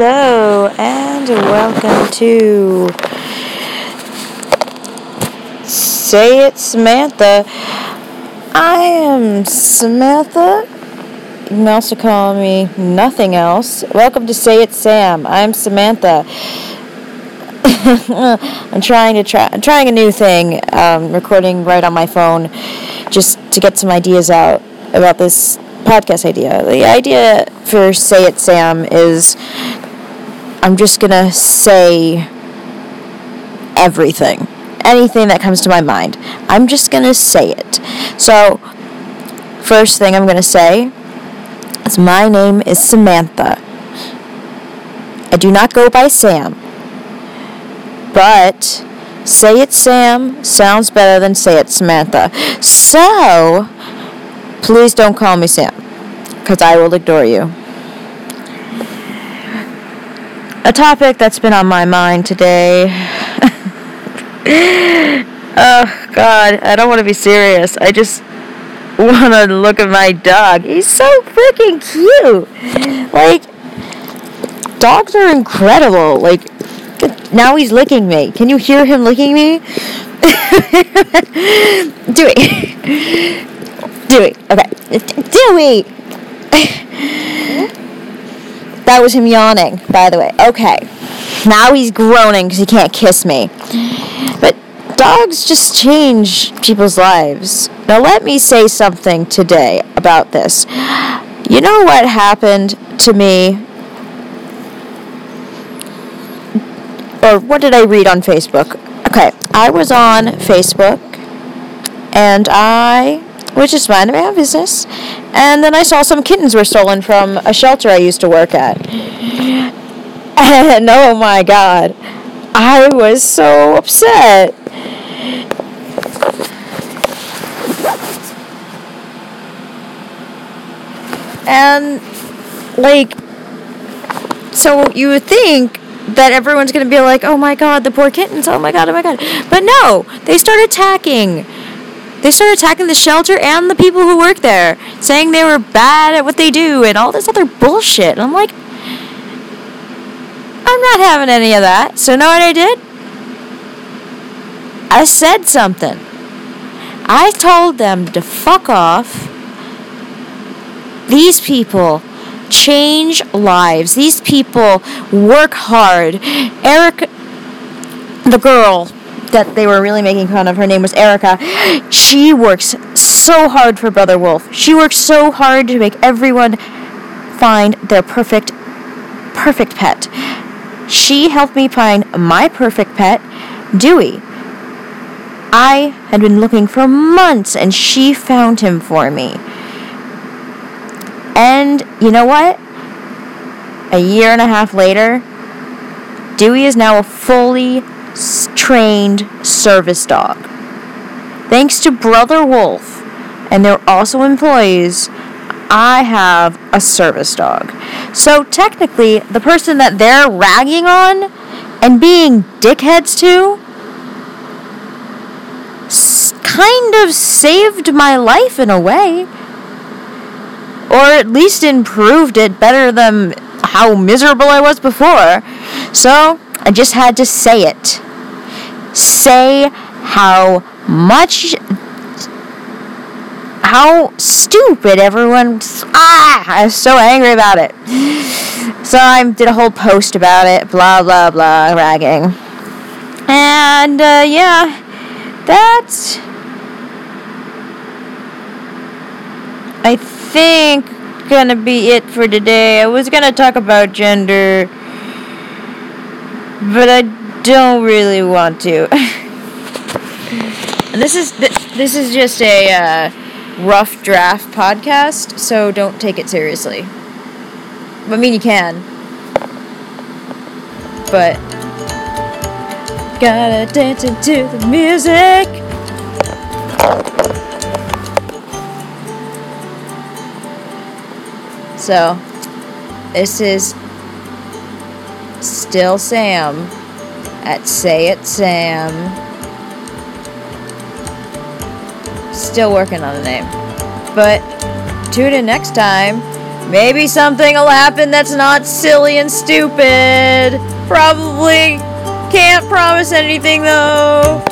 Hello, and welcome to Say It Samantha. I am Samantha. You can also call me nothing else. Welcome to Say It Sam. I'm Samantha. I'm trying to try. I'm trying a new thing. Um, recording right on my phone, just to get some ideas out about this podcast idea. The idea for Say It Sam is I'm just gonna say everything. Anything that comes to my mind. I'm just gonna say it. So, first thing I'm gonna say is my name is Samantha. I do not go by Sam. But Say It Sam sounds better than Say It Samantha. So, please don't call me Sam, because I will ignore you. A topic that's been on my mind today. oh, God, I don't want to be serious. I just want to look at my dog. He's so freaking cute. Like, dogs are incredible. Like, now he's licking me. Can you hear him licking me? Dewey. Dewey. Okay. Dewey! That was him yawning, by the way. Okay. Now he's groaning because he can't kiss me. But dogs just change people's lives. Now, let me say something today about this. You know what happened to me or what did I read on Facebook? Okay, I was on Facebook and I was just minding my own business. And then I saw some kittens were stolen from a shelter I used to work at. And oh my god, I was so upset. And, like, so you would think that everyone's going to be like, oh my god, the poor kittens, oh my god, oh my god. But no, they start attacking. They started attacking the shelter and the people who work there, saying they were bad at what they do and all this other bullshit. And I'm like, I'm not having any of that. So, know what I did? I said something. I told them to fuck off. These people change lives. These people work hard. Eric, the girl that they were really making fun of, her name was Erica. She works so hard for Brother Wolf. She works so hard to make everyone find their perfect, perfect pet. She helped me find my perfect pet, Dewey. I had been looking for months and she found him for me. And you know what? A year and a half later, Dewey is now a fully trained service dog. Thanks to Brother Wolf, and they're also employees, I have a service dog. So technically, the person that they're ragging on and being dickheads to kind of saved my life in a way or at least improved it better than how miserable I was before. So I just had to say it. Say how much. How stupid everyone. Ah! I was so angry about it. So I did a whole post about it, blah, blah, blah, ragging. And, uh, yeah, that's. I think gonna be it for today. I was gonna talk about gender, but I don't really want to. this is th- this is just a uh, rough draft podcast, so don't take it seriously. But I mean, you can, but gotta dance into the music. So, this is still Sam at Say It Sam. Still working on the name. But tune in next time Maybe something will happen that's not silly and stupid. Probably can't promise anything though.